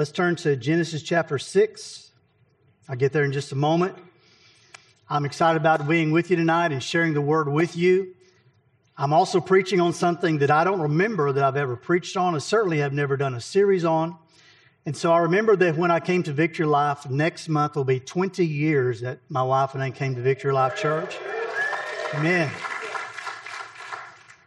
Let's turn to Genesis chapter 6. I'll get there in just a moment. I'm excited about being with you tonight and sharing the word with you. I'm also preaching on something that I don't remember that I've ever preached on, and certainly have never done a series on. And so I remember that when I came to Victory Life, next month will be 20 years that my wife and I came to Victory Life Church. Amen.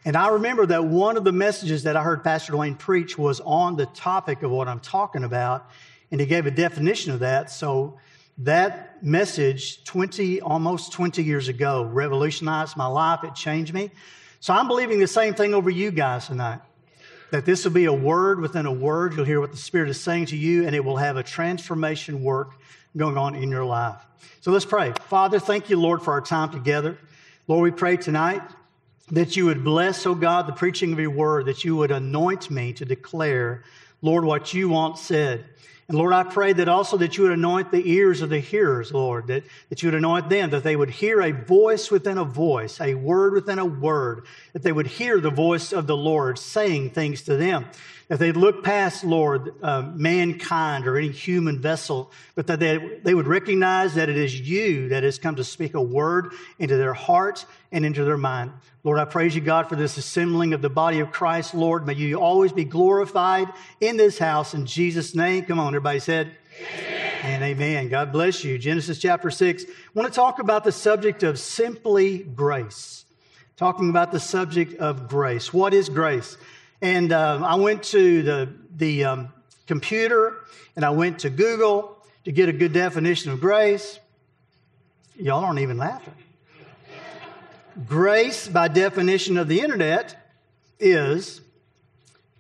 And I remember that one of the messages that I heard Pastor Dwayne preach was on the topic of what I'm talking about, and he gave a definition of that. So that message, 20, almost 20 years ago, revolutionized my life. It changed me. So I'm believing the same thing over you guys tonight. That this will be a word within a word. You'll hear what the Spirit is saying to you, and it will have a transformation work going on in your life. So let's pray. Father, thank you, Lord, for our time together. Lord, we pray tonight that you would bless, oh God, the preaching of your word, that you would anoint me to declare, Lord, what you want said. And Lord, I pray that also that you would anoint the ears of the hearers, Lord, that, that you would anoint them, that they would hear a voice within a voice, a word within a word, that they would hear the voice of the Lord saying things to them. That they'd look past, Lord, uh, mankind or any human vessel, but that they, they would recognize that it is you that has come to speak a word into their heart and into their mind. Lord, I praise you, God, for this assembling of the body of Christ. Lord, may you always be glorified in this house. In Jesus' name, come on, everybody said, Amen. And amen. God bless you. Genesis chapter 6. I want to talk about the subject of simply grace. Talking about the subject of grace. What is grace? And um, I went to the, the um, computer and I went to Google to get a good definition of grace. Y'all aren't even laughing. Grace, by definition of the internet, is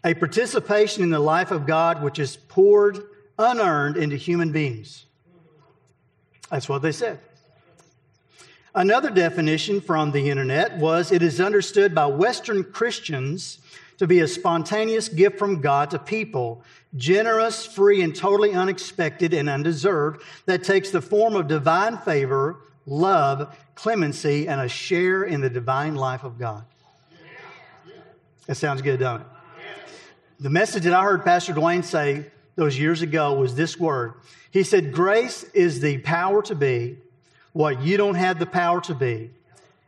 a participation in the life of God which is poured unearned into human beings. That's what they said. Another definition from the internet was it is understood by Western Christians to be a spontaneous gift from God to people, generous, free, and totally unexpected and undeserved, that takes the form of divine favor, love, clemency, and a share in the divine life of God. That sounds good, don't it? The message that I heard Pastor Dwayne say those years ago was this word. He said, Grace is the power to be what you don't have the power to be,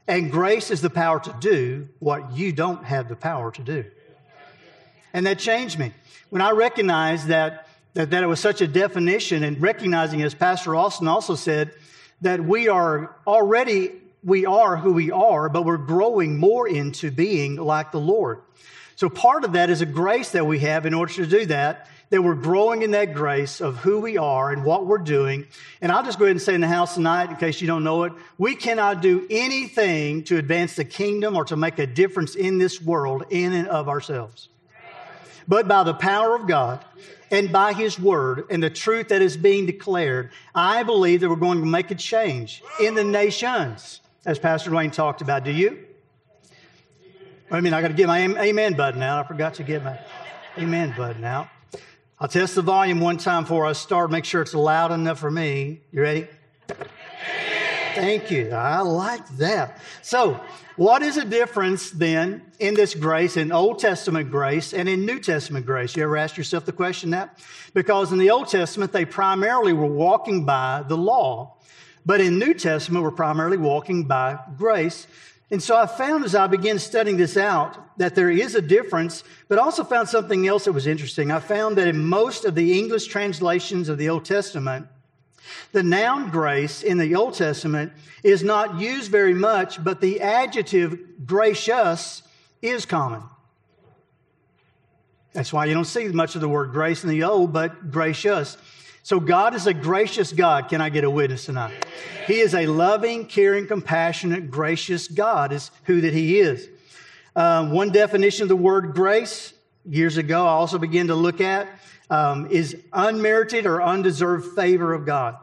and grace is the power to do what you don't have the power to do. And that changed me. When I recognized that, that, that it was such a definition and recognizing, as Pastor Austin also said, that we are already, we are who we are, but we're growing more into being like the Lord. So part of that is a grace that we have in order to do that, that we're growing in that grace of who we are and what we're doing. And I'll just go ahead and say in the house tonight, in case you don't know it, we cannot do anything to advance the kingdom or to make a difference in this world in and of ourselves but by the power of God and by His Word and the truth that is being declared, I believe that we're going to make a change in the nations, as Pastor Dwayne talked about. Do you? I mean, I got to get my amen button out. I forgot to get my amen button out. I'll test the volume one time before I start, make sure it's loud enough for me. You ready? Thank you. I like that. So, what is the difference then in this grace, in Old Testament grace and in New Testament grace? You ever ask yourself the question that? Because in the Old Testament, they primarily were walking by the law. But in New Testament, we're primarily walking by grace. And so I found as I began studying this out that there is a difference, but also found something else that was interesting. I found that in most of the English translations of the Old Testament, the noun grace in the Old Testament is not used very much, but the adjective gracious is common. That's why you don't see much of the word grace in the Old, but gracious. So God is a gracious God. Can I get a witness tonight? He is a loving, caring, compassionate, gracious God is who that he is. Um, one definition of the word grace years ago, I also began to look at um, is unmerited or undeserved favor of God.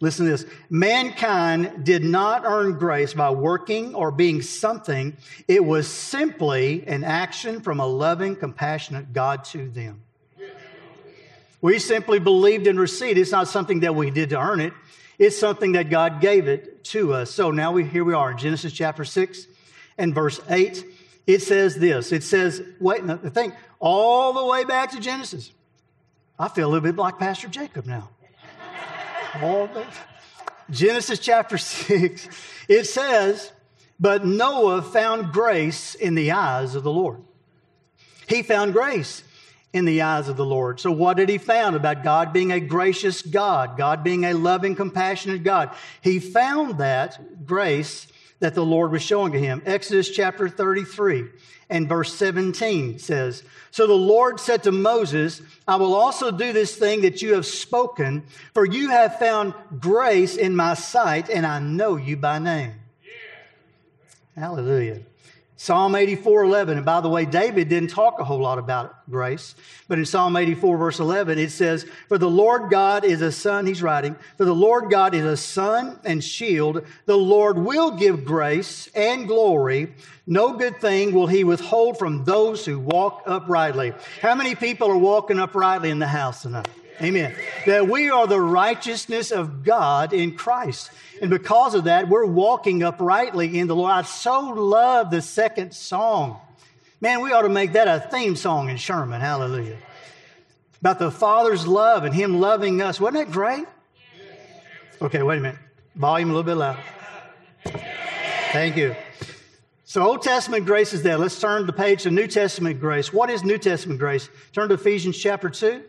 Listen to this. Mankind did not earn grace by working or being something. It was simply an action from a loving, compassionate God to them. We simply believed and received. It's not something that we did to earn it. It's something that God gave it to us. So now we, here we are in Genesis chapter 6 and verse 8. It says this. It says, wait, think all the way back to Genesis. I feel a little bit like Pastor Jacob now. All Genesis chapter 6, it says, But Noah found grace in the eyes of the Lord. He found grace in the eyes of the Lord. So, what did he found about God being a gracious God, God being a loving, compassionate God? He found that grace that the Lord was showing to him. Exodus chapter 33 and verse 17 says, So the Lord said to Moses, I will also do this thing that you have spoken, for you have found grace in my sight, and I know you by name. Yeah. Hallelujah. Psalm 84, 11. And by the way, David didn't talk a whole lot about grace, but in Psalm 84, verse 11, it says, For the Lord God is a sun, he's writing, for the Lord God is a sun and shield. The Lord will give grace and glory. No good thing will he withhold from those who walk uprightly. How many people are walking uprightly in the house tonight? Amen. That we are the righteousness of God in Christ. And because of that, we're walking uprightly in the Lord. I so love the second song. Man, we ought to make that a theme song in Sherman. Hallelujah. About the Father's love and Him loving us. Wasn't that great? Okay, wait a minute. Volume a little bit louder. Thank you. So, Old Testament grace is there. Let's turn the page to New Testament grace. What is New Testament grace? Turn to Ephesians chapter 2.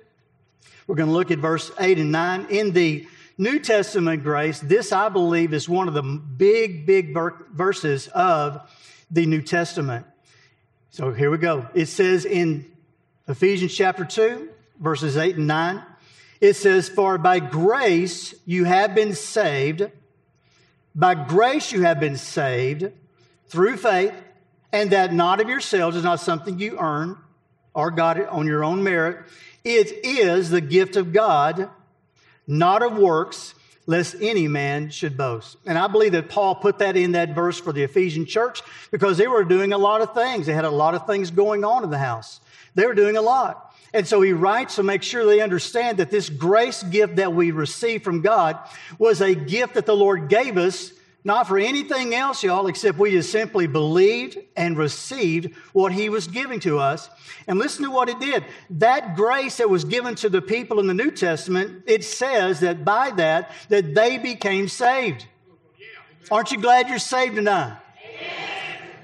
We're going to look at verse 8 and 9. In the New Testament grace, this I believe is one of the big, big verses of the New Testament. So here we go. It says in Ephesians chapter 2, verses 8 and 9, it says, For by grace you have been saved. By grace you have been saved through faith, and that not of yourselves is not something you earn or got it on your own merit. It is the gift of God not of works, lest any man should boast. And I believe that Paul put that in that verse for the Ephesian church because they were doing a lot of things. They had a lot of things going on in the house. They were doing a lot. And so he writes to make sure they understand that this grace gift that we receive from God was a gift that the Lord gave us not for anything else, y'all, except we just simply believed and received what he was giving to us. And listen to what it did. That grace that was given to the people in the New Testament, it says that by that, that they became saved. Aren't you glad you're saved tonight?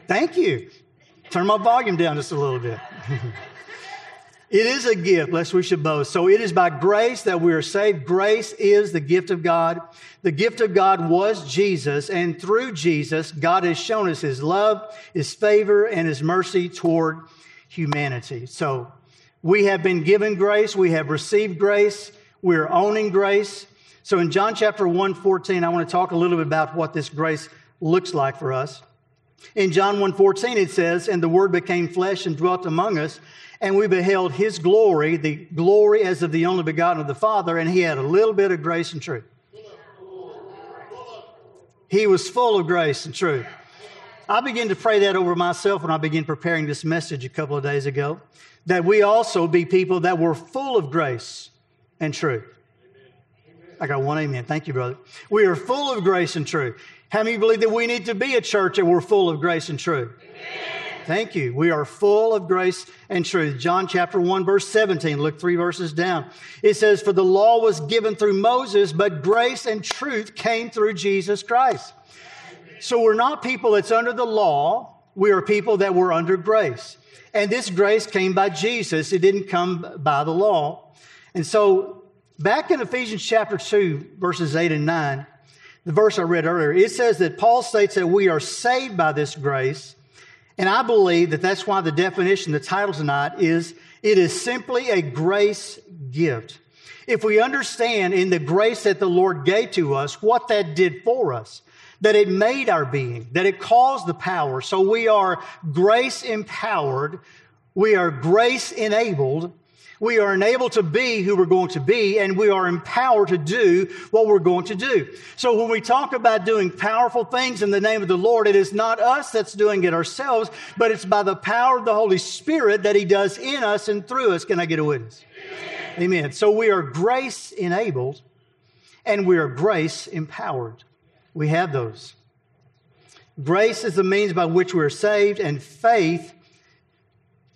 Thank you. Turn my volume down just a little bit. It is a gift, lest we should boast. So it is by grace that we are saved. Grace is the gift of God. The gift of God was Jesus, and through Jesus, God has shown us his love, his favor, and his mercy toward humanity. So we have been given grace, we have received grace, we're owning grace. So in John chapter 1, 14, I want to talk a little bit about what this grace looks like for us. In John 1:14 it says, "And the word became flesh and dwelt among us, and we beheld his glory, the glory as of the only begotten of the Father, and he had a little bit of grace and truth. He was full of grace and truth. I began to pray that over myself when I began preparing this message a couple of days ago, that we also be people that were full of grace and truth. I got one amen. Thank you, brother. We are full of grace and truth. How many believe that we need to be a church and we're full of grace and truth? Amen. Thank you. We are full of grace and truth. John chapter 1, verse 17. Look three verses down. It says, For the law was given through Moses, but grace and truth came through Jesus Christ. So we're not people that's under the law. We are people that were under grace. And this grace came by Jesus. It didn't come by the law. And so back in Ephesians chapter 2, verses 8 and 9, the verse I read earlier, it says that Paul states that we are saved by this grace and I believe that that's why the definition, the title tonight is it is simply a grace gift. If we understand in the grace that the Lord gave to us, what that did for us, that it made our being, that it caused the power. So we are grace empowered, we are grace enabled, we are enabled to be who we're going to be, and we are empowered to do what we're going to do. So when we talk about doing powerful things in the name of the Lord, it is not us that's doing it ourselves, but it's by the power of the Holy Spirit that He does in us and through us. Can I get a witness? Amen. Amen. So we are grace enabled and we are grace empowered. We have those. Grace is the means by which we are saved, and faith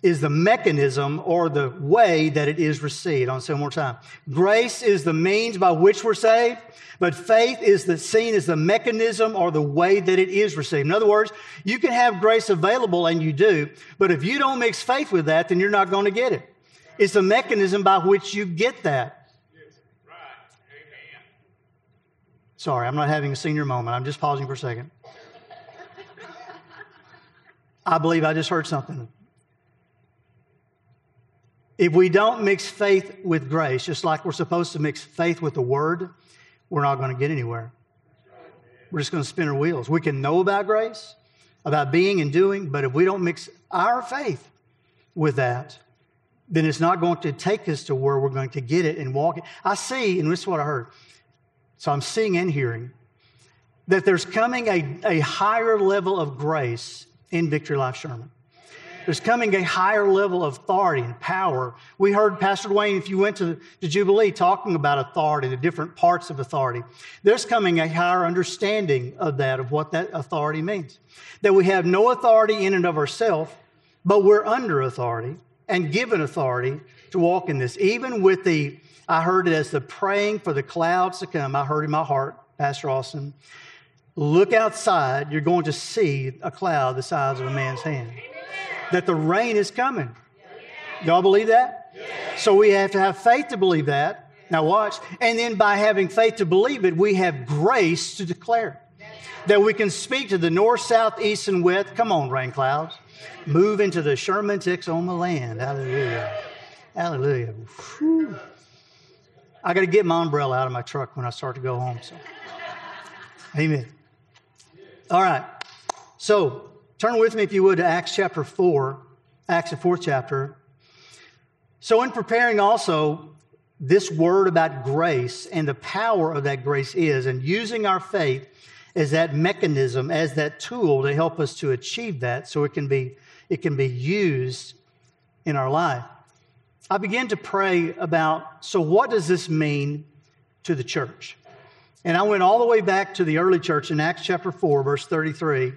is the mechanism or the way that it is received. I'll say one more time. Grace is the means by which we're saved, but faith is the seen as the mechanism or the way that it is received. In other words, you can have grace available and you do, but if you don't mix faith with that, then you're not going to get it. It's the mechanism by which you get that. Sorry, I'm not having a senior moment. I'm just pausing for a second. I believe I just heard something. If we don't mix faith with grace, just like we're supposed to mix faith with the word, we're not going to get anywhere. We're just going to spin our wheels. We can know about grace, about being and doing, but if we don't mix our faith with that, then it's not going to take us to where we're going to get it and walk it. I see, and this is what I heard. So I'm seeing and hearing that there's coming a, a higher level of grace in Victory Life Sherman. There's coming a higher level of authority and power. We heard Pastor Dwayne, if you went to, to Jubilee, talking about authority, the different parts of authority. There's coming a higher understanding of that, of what that authority means. That we have no authority in and of ourselves, but we're under authority and given authority to walk in this. Even with the, I heard it as the praying for the clouds to come. I heard in my heart, Pastor Austin, look outside, you're going to see a cloud the size of a man's hand that the rain is coming. Y'all believe that? So we have to have faith to believe that. Now watch. And then by having faith to believe it, we have grace to declare that we can speak to the north, south, east, and west. Come on, rain clouds. Move into the Sherman Texoma land. Hallelujah. Hallelujah. Whew. I got to get my umbrella out of my truck when I start to go home. So. Amen. All right. So Turn with me, if you would, to Acts chapter 4, Acts, the fourth chapter. So, in preparing also this word about grace and the power of that grace is, and using our faith as that mechanism, as that tool to help us to achieve that so it can be, it can be used in our life. I began to pray about so, what does this mean to the church? And I went all the way back to the early church in Acts chapter 4, verse 33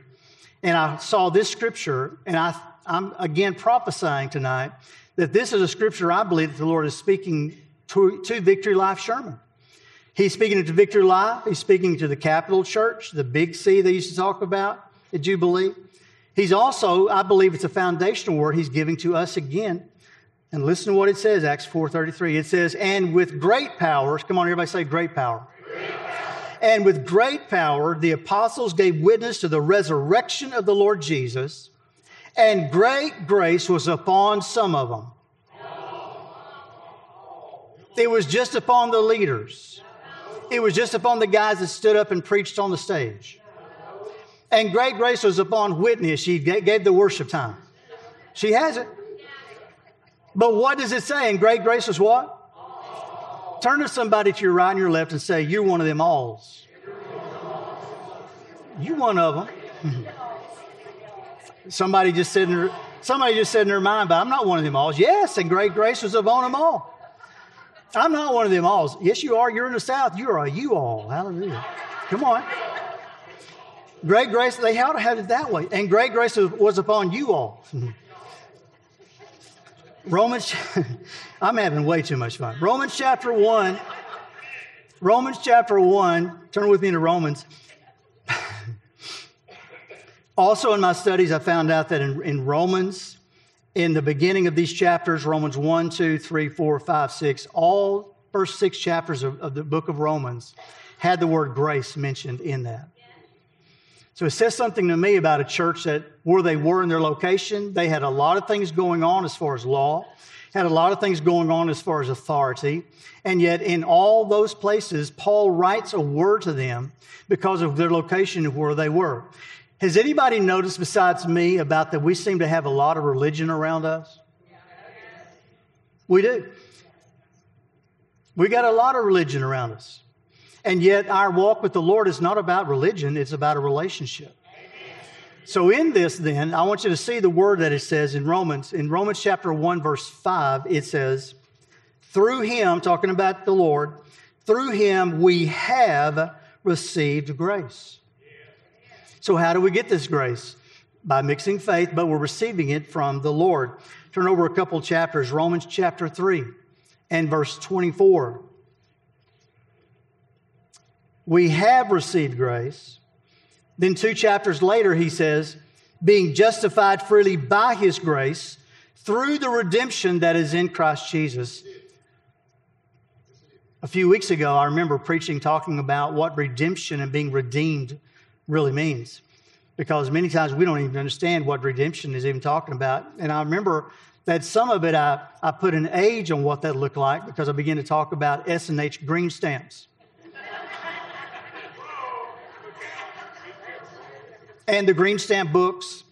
and I saw this scripture, and I, I'm again prophesying tonight that this is a scripture I believe that the Lord is speaking to, to Victory Life Sherman. He's speaking to Victory Life. He's speaking to the capital church, the big C they used to talk about at Jubilee. He's also, I believe it's a foundational word he's giving to us again. And listen to what it says, Acts 4.33. It says, and with great powers, come on, everybody say great power. Great power. And with great power, the apostles gave witness to the resurrection of the Lord Jesus, and great grace was upon some of them. It was just upon the leaders. It was just upon the guys that stood up and preached on the stage. And great grace was upon Whitney she gave the worship time. She has it. But what does it say? And great grace was what? Turn to somebody to your right and your left and say, You're one of them alls. You one of them. somebody just said in their, somebody just said in their mind, but I'm not one of them alls. Yes, and great grace was upon them all. I'm not one of them alls. Yes, you are. You're in the South. You are a you all. Hallelujah. Come on. Great grace, they had to have it that way. And great grace was upon you all. Romans, I'm having way too much fun. Romans chapter 1. Romans chapter 1. Turn with me to Romans. also, in my studies, I found out that in, in, Romans, in the beginning of these chapters, Romans 1, 2, 3, 4, 5, 6, all first six chapters of, of the book of Romans had the word grace mentioned in that. So it says something to me about a church that where they were in their location, they had a lot of things going on as far as law, had a lot of things going on as far as authority. And yet, in all those places, Paul writes a word to them because of their location of where they were. Has anybody noticed besides me about that we seem to have a lot of religion around us? We do. We got a lot of religion around us. And yet, our walk with the Lord is not about religion, it's about a relationship. So, in this, then, I want you to see the word that it says in Romans. In Romans chapter 1, verse 5, it says, Through him, talking about the Lord, through him we have received grace. So, how do we get this grace? By mixing faith, but we're receiving it from the Lord. turn over a couple chapters, Romans chapter 3 and verse 24. We have received grace. Then, two chapters later, he says, being justified freely by his grace through the redemption that is in Christ Jesus. A few weeks ago, I remember preaching talking about what redemption and being redeemed really means. Because many times we don't even understand what redemption is even talking about. And I remember that some of it I, I put an age on what that looked like because I began to talk about S&H green stamps. And the green stamp books,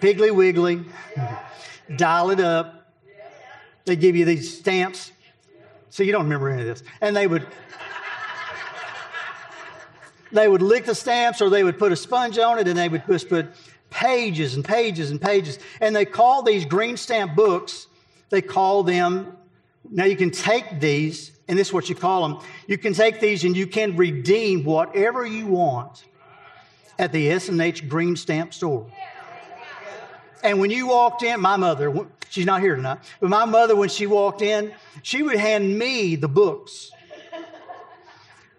Piggly Wiggly, dial it up. They give you these stamps. So you don't remember any of this. And they would they would lick the stamps or they would put a sponge on it and they would just put pages and pages and pages. And they call these green stamp books, they call them, now you can take these, and this is what you call them. You can take these and you can redeem whatever you want at the S&H Green Stamp store. And when you walked in, my mother, she's not here tonight, but my mother, when she walked in, she would hand me the books.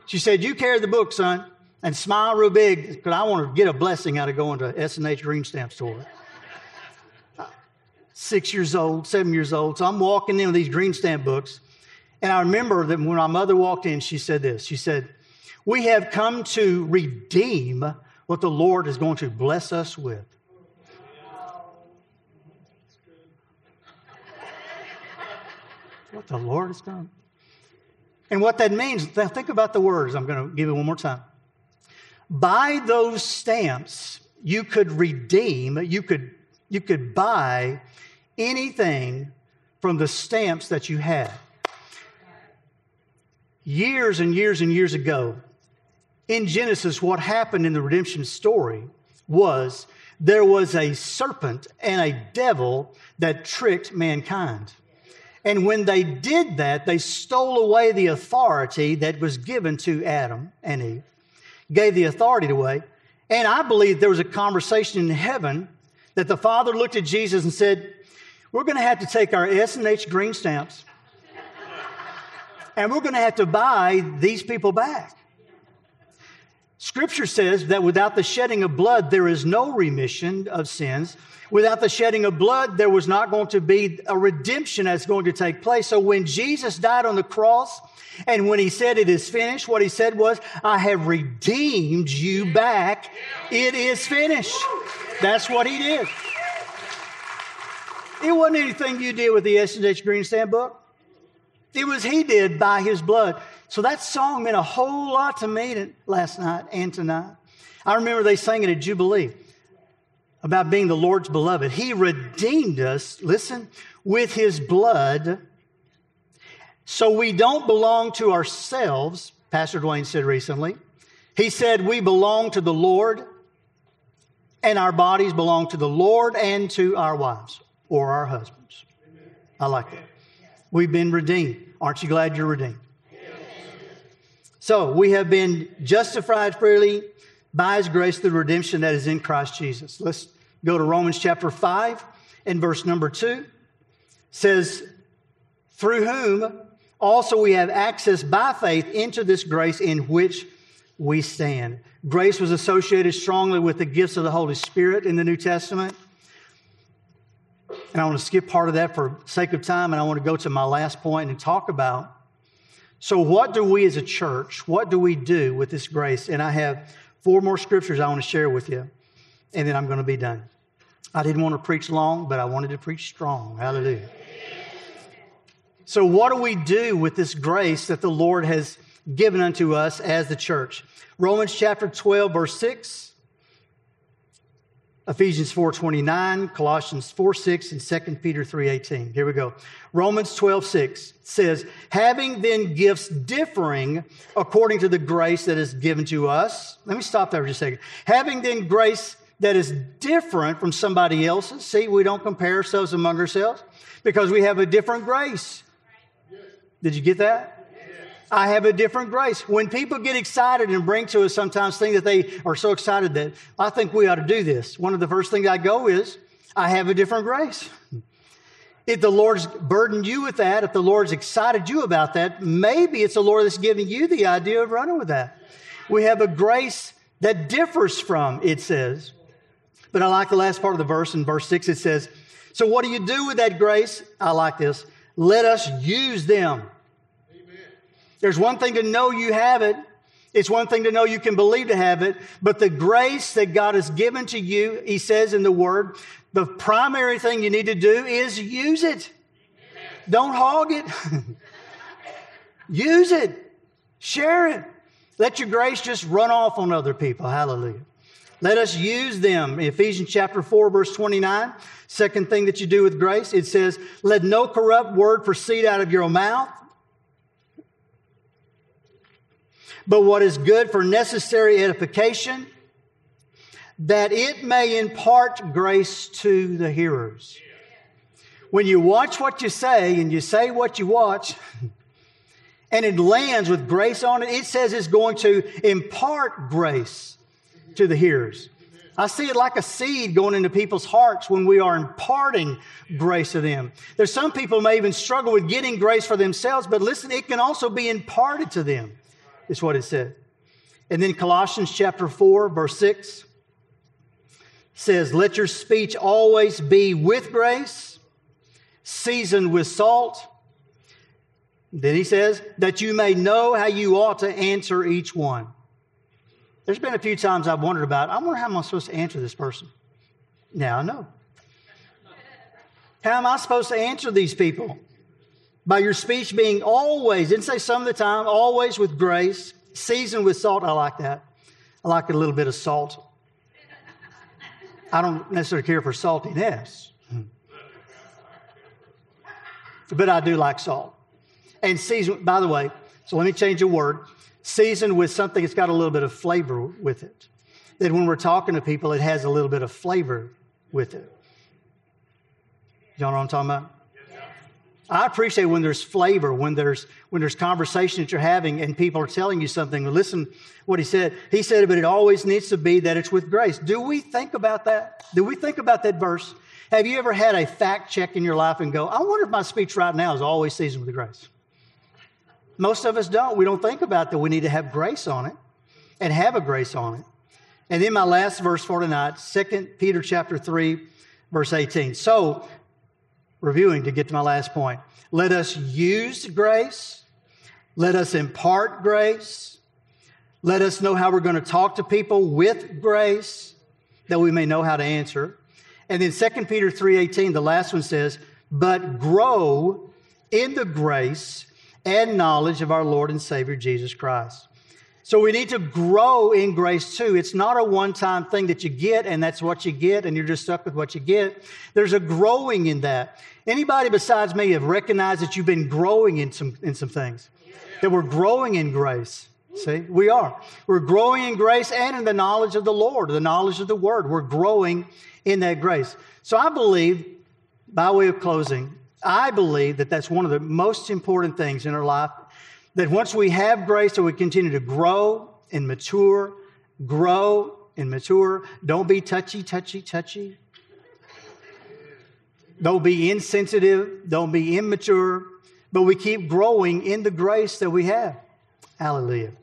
She said, You carry the book, son, and smile real big because I want to get a blessing out of going to S&H Green Stamp store. Six years old, seven years old. So I'm walking in with these green stamp books. And I remember that when my mother walked in, she said this. She said, We have come to redeem what the Lord is going to bless us with. what the Lord has done. And what that means, think about the words. I'm going to give it one more time. By those stamps, you could redeem, you could, you could buy anything from the stamps that you had. Years and years and years ago, in Genesis, what happened in the redemption story was there was a serpent and a devil that tricked mankind. And when they did that, they stole away the authority that was given to Adam and Eve, gave the authority away. And I believe there was a conversation in heaven that the Father looked at Jesus and said, We're going to have to take our S&H green stamps and we're going to have to buy these people back. Scripture says that without the shedding of blood, there is no remission of sins. Without the shedding of blood, there was not going to be a redemption that's going to take place. So when Jesus died on the cross, and when he said it is finished, what he said was, I have redeemed you back. It is finished. That's what he did. It wasn't anything you did with the S&H Green Stamp book. It was he did by his blood. So that song meant a whole lot to me last night and tonight. I remember they sang it at Jubilee about being the Lord's beloved. He redeemed us, listen, with his blood. So we don't belong to ourselves, Pastor Dwayne said recently. He said we belong to the Lord, and our bodies belong to the Lord and to our wives or our husbands. I like that. We've been redeemed. Aren't you glad you're redeemed? So we have been justified freely by his grace through redemption that is in Christ Jesus. Let's go to Romans chapter 5 and verse number 2. says, Through whom also we have access by faith into this grace in which we stand. Grace was associated strongly with the gifts of the Holy Spirit in the New Testament. And I want to skip part of that for sake of time, and I want to go to my last point and talk about so, what do we as a church, what do we do with this grace? And I have four more scriptures I want to share with you, and then I'm going to be done. I didn't want to preach long, but I wanted to preach strong. Hallelujah. So, what do we do with this grace that the Lord has given unto us as the church? Romans chapter 12, verse 6 Ephesians 4:29, Colossians 4:6, and 2 Peter 3:18. Here we go. Romans 12:6 says, "Having then gifts differing according to the grace that is given to us." Let me stop there for just a second. Having then grace that is different from somebody else's. See, we don't compare ourselves among ourselves because we have a different grace. Did you get that? I have a different grace. When people get excited and bring to us sometimes things that they are so excited that I think we ought to do this, one of the first things I go is, I have a different grace. if the Lord's burdened you with that, if the Lord's excited you about that, maybe it's the Lord that's giving you the idea of running with that. We have a grace that differs from, it says. But I like the last part of the verse in verse 6. It says, So what do you do with that grace? I like this. Let us use them. There's one thing to know you have it, it's one thing to know you can believe to have it, but the grace that God has given to you, He says in the Word, the primary thing you need to do is use it. Don't hog it. use it. Share it. Let your grace just run off on other people. Hallelujah. Let us use them. Ephesians chapter 4, verse 29. Second thing that you do with grace, it says, Let no corrupt word proceed out of your mouth, but what is good for necessary edification that it may impart grace to the hearers. When you watch what you say and you say what you watch, and it lands with grace on it, it says it's going to impart grace to the hearers. I see it like a seed going into people's hearts when we are imparting grace to them. There's some people may even struggle with getting grace for themselves, but listen, it can also be imparted to them, is what it said. And then Colossians chapter 4, verse 6 says, Let your speech always be with grace, seasoned with salt. Then he says, That you may know how you ought to answer each one. There's been a few times I've wondered about, I wonder how am I supposed to answer this person? Now I know. How am I supposed to answer these people? By your speech being always, didn't say some of the time, always with grace, seasoned with salt. I like that. I like a little bit of salt. I don't necessarily care for saltiness, but I do like salt. And seasoned, by the way, so let me change a word. Seasoned with something that's got a little bit of flavor with it. That when we're talking to people, it has a little bit of flavor with it. Y'all know what I'm talking about? I appreciate when there's flavor, when there's when there's conversation that you're having and people are telling you something. Listen what he said. He said, but it always needs to be that it's with grace. Do we think about that? Do we think about that verse? Have you ever had a fact check in your life and go, I wonder if my speech right now is always seasoned with grace? Most of us don't. We don't think about that. We need to have grace on it and have a grace on it. And then my last verse for tonight, 2 Peter chapter 3, verse 18. So reviewing to get to my last point. Let us use grace. Let us impart grace. Let us know how we're going to talk to people with grace that we may know how to answer. And then 2 Peter 3:18, the last one says, "But grow in the grace and knowledge of our Lord and Savior Jesus Christ." So we need to grow in grace too. It's not a one time thing that you get and that's what you get and you're just stuck with what you get. There's a growing in that. Anybody besides me have recognized that you've been growing in some, in some things? That we're growing in grace. See, we are. We're growing in grace and in the knowledge of the Lord, the knowledge of the Word. We're growing in that grace. So I believe, by way of closing, I believe that that's one of the most important things in our life that once we have grace, that we continue to grow and mature, grow and mature. Don't be touchy, touchy, touchy. Don't be insensitive. Don't be immature. But we keep growing in the grace that we have. Hallelujah.